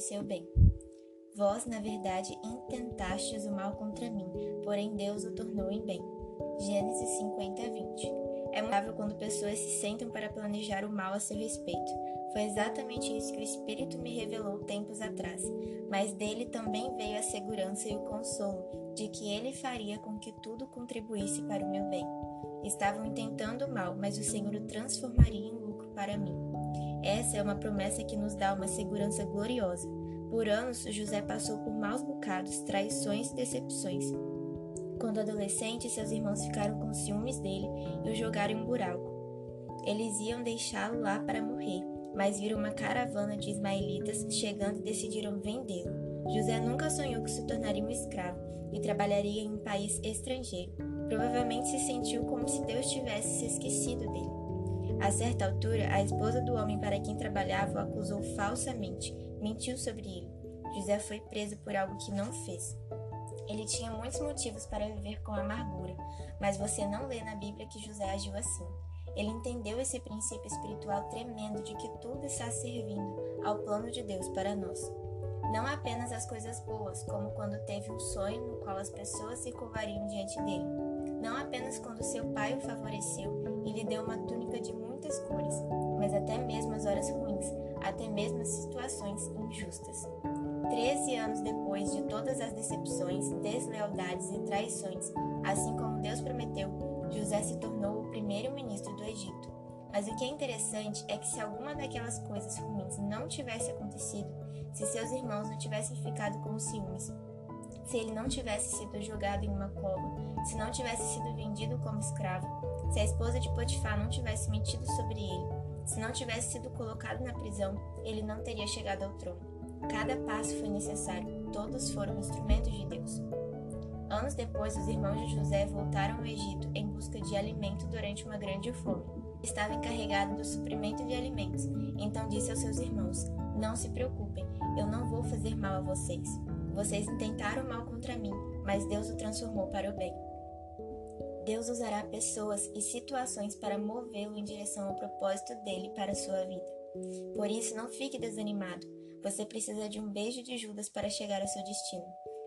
seu bem. Vós, na verdade, intentastes o mal contra mim, porém Deus o tornou em bem. Gênesis 50, 20. É notável quando pessoas se sentam para planejar o mal a seu respeito. Foi exatamente isso que o Espírito me revelou tempos atrás, mas dele também veio a segurança e o consolo de que ele faria com que tudo contribuísse para o meu bem. Estavam intentando o mal, mas o Senhor o transformaria em lucro para mim. Essa é uma promessa que nos dá uma segurança gloriosa. Por anos, José passou por maus bocados, traições e decepções. Quando adolescente, seus irmãos ficaram com ciúmes dele e o jogaram em um buraco. Eles iam deixá-lo lá para morrer, mas viram uma caravana de ismaelitas chegando e decidiram vendê-lo. José nunca sonhou que se tornaria um escravo e trabalharia em um país estrangeiro. Provavelmente se sentiu como se Deus tivesse se esquecido dele. A certa altura, a esposa do homem para quem trabalhava o acusou falsamente, mentiu sobre ele. José foi preso por algo que não fez. Ele tinha muitos motivos para viver com amargura, mas você não lê na Bíblia que José agiu assim. Ele entendeu esse princípio espiritual tremendo de que tudo está servindo ao plano de Deus para nós. Não apenas as coisas boas, como quando teve um sonho no qual as pessoas se curvariam diante dele. Não apenas quando seu pai o favoreceu e lhe deu uma túnica de muitas cores, mas até mesmo as horas ruins, até mesmo as situações injustas. Treze anos depois de todas as decepções, deslealdades e traições, assim como Deus prometeu, José se tornou o primeiro ministro do Egito. Mas o que é interessante é que se alguma daquelas coisas ruins não tivesse acontecido, se seus irmãos não tivessem ficado com ciúmes, se ele não tivesse sido jogado em uma cova, se não tivesse sido vendido como escravo, se a esposa de Potifar não tivesse mentido sobre ele, se não tivesse sido colocado na prisão, ele não teria chegado ao trono. Cada passo foi necessário, todos foram instrumentos de Deus. Anos depois, os irmãos de José voltaram ao Egito em busca de alimento durante uma grande fome. Estava encarregado do suprimento de alimentos, então disse aos seus irmãos: Não se preocupem, eu não vou fazer mal a vocês. Vocês intentaram mal contra mim, mas Deus o transformou para o bem. Deus usará pessoas e situações para movê-lo em direção ao propósito dele para a sua vida. Por isso, não fique desanimado. Você precisa de um beijo de Judas para chegar ao seu destino.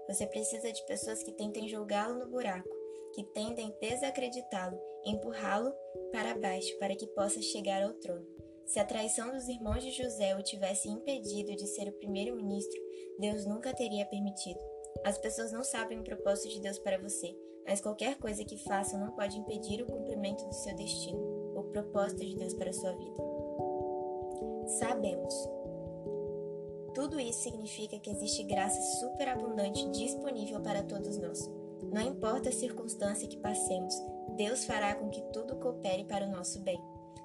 Você precisa de pessoas que tentem jogá-lo no buraco, que tentem desacreditá-lo, empurrá-lo para baixo para que possa chegar ao trono. Se a traição dos irmãos de José o tivesse impedido de ser o primeiro-ministro, Deus nunca teria permitido. As pessoas não sabem o propósito de Deus para você, mas qualquer coisa que façam não pode impedir o cumprimento do seu destino, o propósito de Deus para a sua vida. Sabemos. Tudo isso significa que existe graça superabundante disponível para todos nós. Não importa a circunstância que passemos, Deus fará com que tudo coopere para o nosso bem.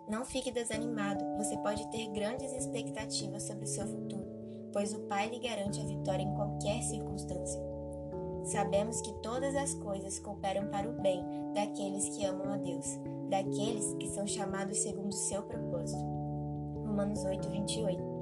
Não fique desanimado, você pode ter grandes expectativas sobre o seu futuro, pois o Pai lhe garante a vitória em qualquer circunstância. Sabemos que todas as coisas cooperam para o bem daqueles que amam a Deus, daqueles que são chamados segundo o seu propósito. Romanos 8, 28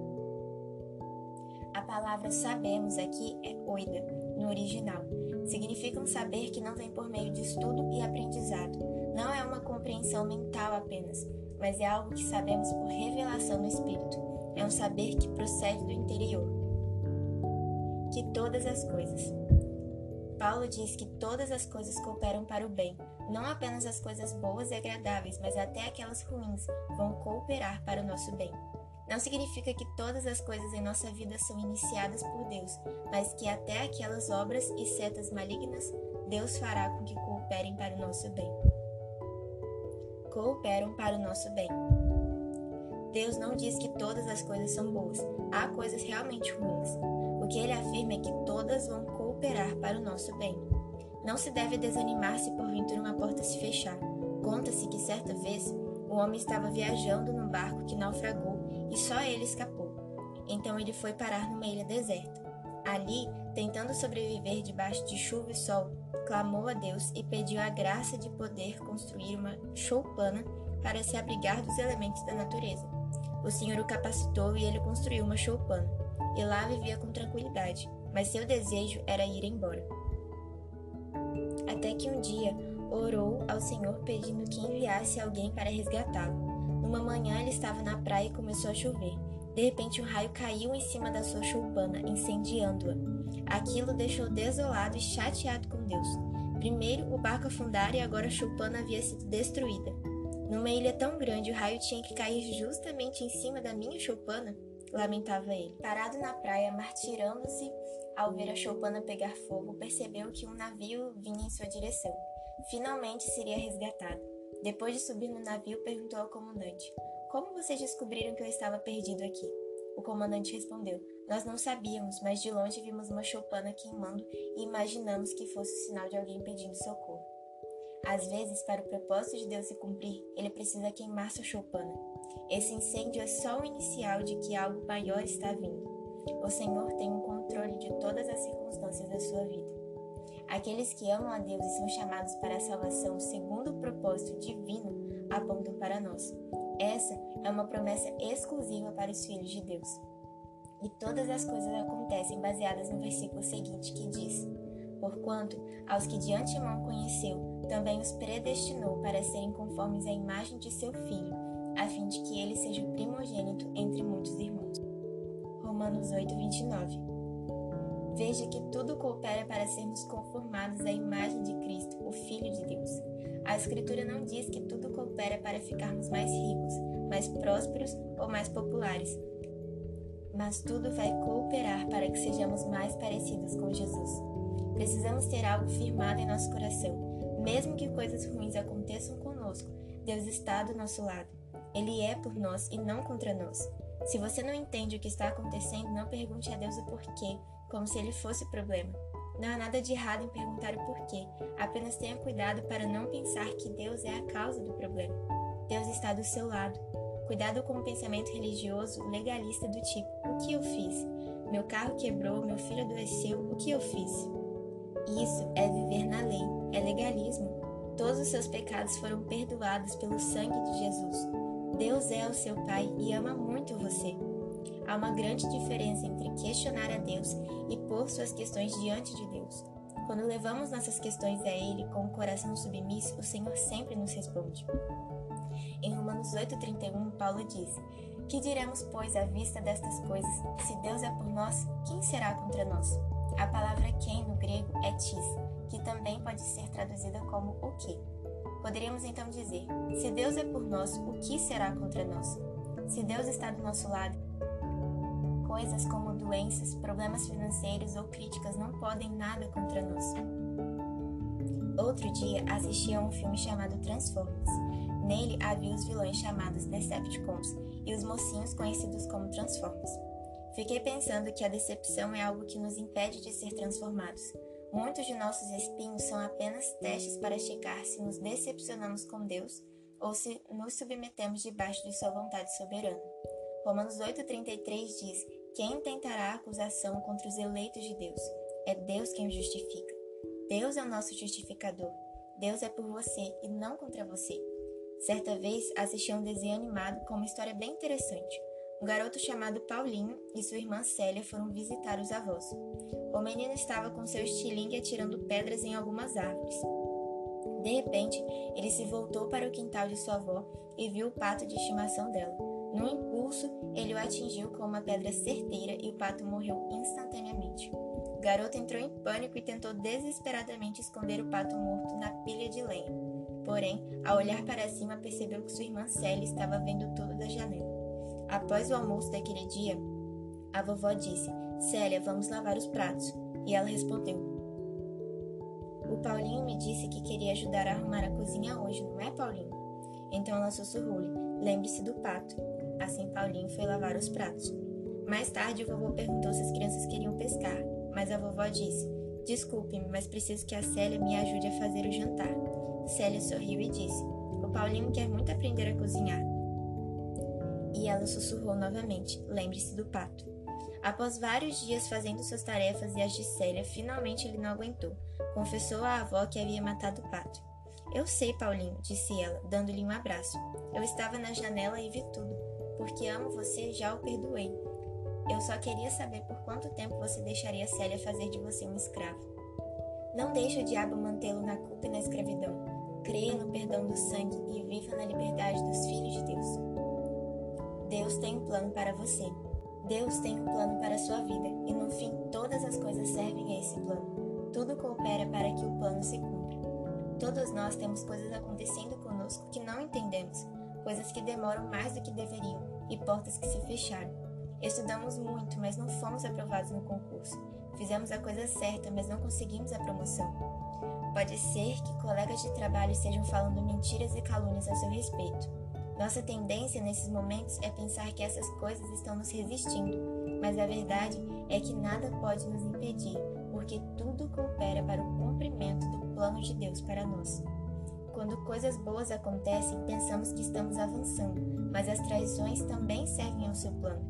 palavra sabemos aqui é oida, no original. Significa um saber que não vem por meio de estudo e aprendizado. Não é uma compreensão mental apenas, mas é algo que sabemos por revelação no Espírito. É um saber que procede do interior. Que todas as coisas. Paulo diz que todas as coisas cooperam para o bem. Não apenas as coisas boas e agradáveis, mas até aquelas ruins vão cooperar para o nosso bem. Não significa que todas as coisas em nossa vida são iniciadas por Deus, mas que até aquelas obras e setas malignas Deus fará com que cooperem para o nosso bem. Cooperam para o nosso bem. Deus não diz que todas as coisas são boas, há coisas realmente ruins. O que ele afirma é que todas vão cooperar para o nosso bem. Não se deve desanimar se porventura uma porta se fechar. Conta-se que certa vez o homem estava viajando num barco que naufragou e só ele escapou. Então ele foi parar numa ilha deserta. Ali, tentando sobreviver debaixo de chuva e sol, clamou a Deus e pediu a graça de poder construir uma choupana para se abrigar dos elementos da natureza. O Senhor o capacitou e ele construiu uma choupana, e lá vivia com tranquilidade, mas seu desejo era ir embora. Até que um dia orou ao Senhor pedindo que enviasse alguém para resgatá-lo. Uma manhã ele estava na praia e começou a chover. De repente, um raio caiu em cima da sua choupana, incendiando-a. Aquilo deixou desolado e chateado com Deus. Primeiro, o barco afundara e agora a choupana havia sido destruída. Numa ilha tão grande, o raio tinha que cair justamente em cima da minha choupana? Lamentava ele. Parado na praia, martirando-se ao ver a choupana pegar fogo, percebeu que um navio vinha em sua direção. Finalmente seria resgatado. Depois de subir no navio, perguntou ao comandante: Como vocês descobriram que eu estava perdido aqui? O comandante respondeu: Nós não sabíamos, mas de longe vimos uma choupana queimando e imaginamos que fosse o sinal de alguém pedindo socorro. Às vezes, para o propósito de Deus se cumprir, ele precisa queimar sua choupana. Esse incêndio é só o inicial de que algo maior está vindo. O Senhor tem um controle de todas as circunstâncias da sua vida. Aqueles que amam a Deus e são chamados para a salvação segundo o propósito divino apontam para nós. Essa é uma promessa exclusiva para os filhos de Deus. E todas as coisas acontecem baseadas no versículo seguinte que diz: Porquanto aos que de antemão conheceu, também os predestinou para serem conformes à imagem de seu filho, a fim de que ele seja o primogênito entre muitos irmãos. Romanos 8, 29. Veja que tudo coopera para sermos conformados à imagem de Cristo, o Filho de Deus. A Escritura não diz que tudo coopera para ficarmos mais ricos, mais prósperos ou mais populares, mas tudo vai cooperar para que sejamos mais parecidos com Jesus. Precisamos ter algo firmado em nosso coração. Mesmo que coisas ruins aconteçam conosco, Deus está do nosso lado. Ele é por nós e não contra nós. Se você não entende o que está acontecendo, não pergunte a Deus o porquê, como se ele fosse o problema. Não há nada de errado em perguntar o porquê, apenas tenha cuidado para não pensar que Deus é a causa do problema. Deus está do seu lado. Cuidado com o pensamento religioso legalista do tipo: o que eu fiz? Meu carro quebrou, meu filho adoeceu, o que eu fiz? Isso é viver na lei, é legalismo. Todos os seus pecados foram perdoados pelo sangue de Jesus. Deus é o seu Pai e ama muito você. Há uma grande diferença entre questionar a Deus e pôr suas questões diante de Deus. Quando levamos nossas questões a Ele com o coração submisso, o Senhor sempre nos responde. Em Romanos 8,31, Paulo diz: Que diremos, pois, à vista destas coisas? Se Deus é por nós, quem será contra nós? A palavra quem no grego é tis, que também pode ser traduzida como o que. Poderíamos então dizer: Se Deus é por nós, o que será contra nós? Se Deus está do nosso lado, coisas como doenças, problemas financeiros ou críticas não podem nada contra nós. Outro dia assisti a um filme chamado Transformers. Nele havia os vilões chamados Decepticons e os mocinhos conhecidos como Transformers. Fiquei pensando que a decepção é algo que nos impede de ser transformados. Muitos de nossos espinhos são apenas testes para checar se nos decepcionamos com Deus ou se nos submetemos debaixo de Sua vontade soberana. Romanos 8,33 diz quem tentará acusação contra os eleitos de Deus? É Deus quem o justifica. Deus é o nosso justificador. Deus é por você e não contra você. Certa vez assisti a um desenho animado com uma história bem interessante. Um garoto chamado Paulinho e sua irmã Célia foram visitar os avós. O menino estava com seu estilingue atirando pedras em algumas árvores. De repente, ele se voltou para o quintal de sua avó e viu o pato de estimação dela. No impulso, ele o atingiu com uma pedra certeira e o pato morreu instantaneamente. O garoto entrou em pânico e tentou desesperadamente esconder o pato morto na pilha de lenha. Porém, ao olhar para cima, percebeu que sua irmã Célia estava vendo tudo da janela. Após o almoço daquele dia, a vovó disse: Célia, vamos lavar os pratos. E ela respondeu: O Paulinho me disse que queria ajudar a arrumar a cozinha hoje, não é, Paulinho? Então ela sussurrou-lhe: Lembre-se do pato. Assim Paulinho foi lavar os pratos. Mais tarde, o vovô perguntou se as crianças queriam pescar, mas a vovó disse: Desculpe-me, mas preciso que a Célia me ajude a fazer o jantar. Célia sorriu e disse: O Paulinho quer muito aprender a cozinhar. E ela sussurrou novamente: Lembre-se do pato. Após vários dias fazendo suas tarefas e as de Célia, finalmente ele não aguentou. Confessou à avó que havia matado o pato. Eu sei, Paulinho, disse ela, dando-lhe um abraço. Eu estava na janela e vi tudo. Porque amo você, já o perdoei. Eu só queria saber por quanto tempo você deixaria Célia fazer de você um escravo. Não deixe o diabo mantê-lo na culpa e na escravidão. Creia no perdão do sangue e viva na liberdade dos filhos de Deus. Deus tem um plano para você. Deus tem um plano para a sua vida e no fim todas as coisas servem a esse plano. Tudo coopera para que o plano se cumpra. Todos nós temos coisas acontecendo conosco que não entendemos, coisas que demoram mais do que deveriam e portas que se fecharam. Estudamos muito, mas não fomos aprovados no concurso. Fizemos a coisa certa, mas não conseguimos a promoção. Pode ser que colegas de trabalho estejam falando mentiras e calúnias a seu respeito. Nossa tendência nesses momentos é pensar que essas coisas estão nos resistindo, mas a verdade é que nada pode nos impedir, porque tudo coopera para o cumprimento do plano de Deus para nós. Quando coisas boas acontecem, pensamos que estamos avançando, mas as traições também servem ao seu plano.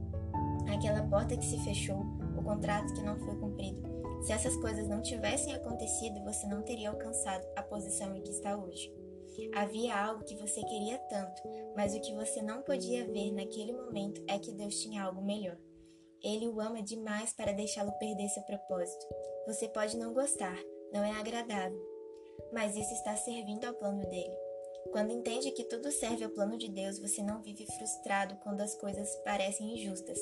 Aquela porta que se fechou, o contrato que não foi cumprido. Se essas coisas não tivessem acontecido, você não teria alcançado a posição em que está hoje. Havia algo que você queria tanto, mas o que você não podia ver naquele momento é que Deus tinha algo melhor. Ele o ama demais para deixá-lo perder seu propósito. Você pode não gostar, não é agradável, mas isso está servindo ao plano dele. Quando entende que tudo serve ao plano de Deus, você não vive frustrado quando as coisas parecem injustas.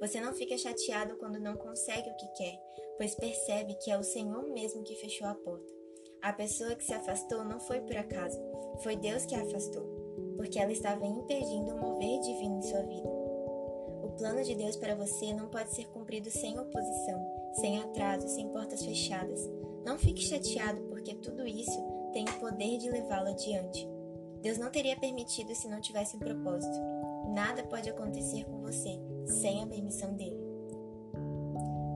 Você não fica chateado quando não consegue o que quer, pois percebe que é o Senhor mesmo que fechou a porta. A pessoa que se afastou não foi por acaso, foi Deus que a afastou, porque ela estava impedindo o mover divino em sua vida. O plano de Deus para você não pode ser cumprido sem oposição, sem atraso, sem portas fechadas. Não fique chateado, porque tudo isso tem o poder de levá-lo adiante. Deus não teria permitido se não tivesse um propósito. Nada pode acontecer com você sem a permissão dele.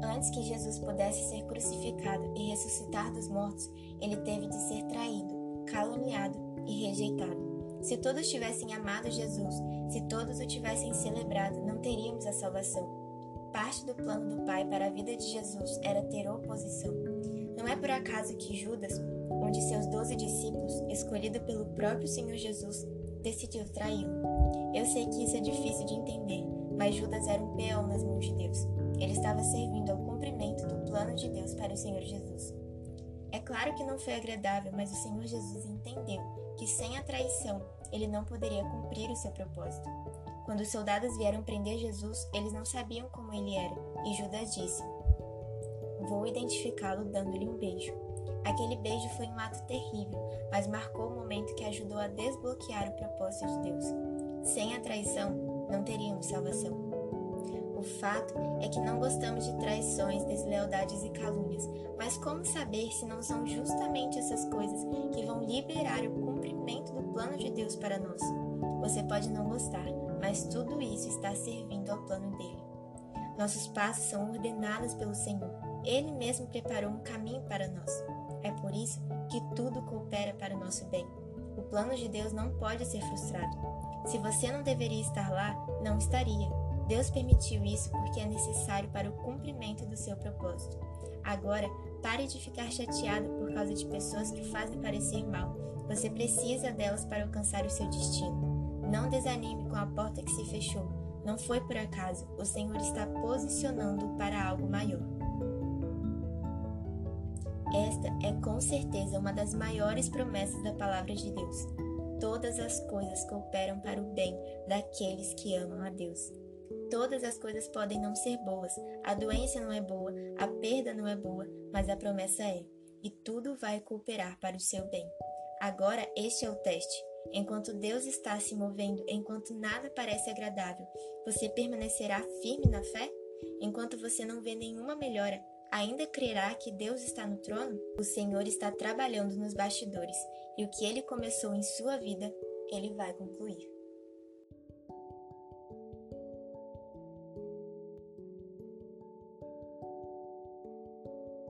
Antes que Jesus pudesse ser crucificado e ressuscitar dos mortos, ele teve de ser traído, caluniado e rejeitado. Se todos tivessem amado Jesus, se todos o tivessem celebrado, não teríamos a salvação. Parte do plano do Pai para a vida de Jesus era ter oposição. Não é por acaso que Judas, um de seus doze discípulos, escolhido pelo próprio Senhor Jesus, decidiu traí-lo. Eu sei que isso é difícil de entender, mas Judas era um peão nas mãos de Deus. Ele estava servindo ao cumprimento do plano de Deus para o Senhor Jesus. É claro que não foi agradável, mas o Senhor Jesus entendeu que sem a traição ele não poderia cumprir o seu propósito. Quando os soldados vieram prender Jesus, eles não sabiam como ele era, e Judas disse: Vou identificá-lo dando-lhe um beijo. Aquele beijo foi um ato terrível, mas marcou o momento que ajudou a desbloquear o propósito de Deus. Sem a traição, não teríamos salvação. O fato é que não gostamos de traições, deslealdades e calúnias, mas como saber se não são justamente essas coisas que vão liberar o cumprimento do plano de Deus para nós? Você pode não gostar, mas tudo isso está servindo ao plano dele. Nossos passos são ordenados pelo Senhor. Ele mesmo preparou um caminho para nós. É por isso que tudo coopera para o nosso bem. O plano de Deus não pode ser frustrado. Se você não deveria estar lá, não estaria. Deus permitiu isso porque é necessário para o cumprimento do seu propósito. Agora, pare de ficar chateado por causa de pessoas que fazem parecer mal. Você precisa delas para alcançar o seu destino. Não desanime com a porta que se fechou. Não foi por acaso. O Senhor está posicionando para algo maior. Esta é com certeza uma das maiores promessas da palavra de Deus. Todas as coisas cooperam para o bem daqueles que amam a Deus. Todas as coisas podem não ser boas, a doença não é boa, a perda não é boa, mas a promessa é, e tudo vai cooperar para o seu bem. Agora, este é o teste. Enquanto Deus está se movendo, enquanto nada parece agradável, você permanecerá firme na fé? Enquanto você não vê nenhuma melhora, ainda crerá que Deus está no trono? O Senhor está trabalhando nos bastidores e o que ele começou em sua vida, ele vai concluir.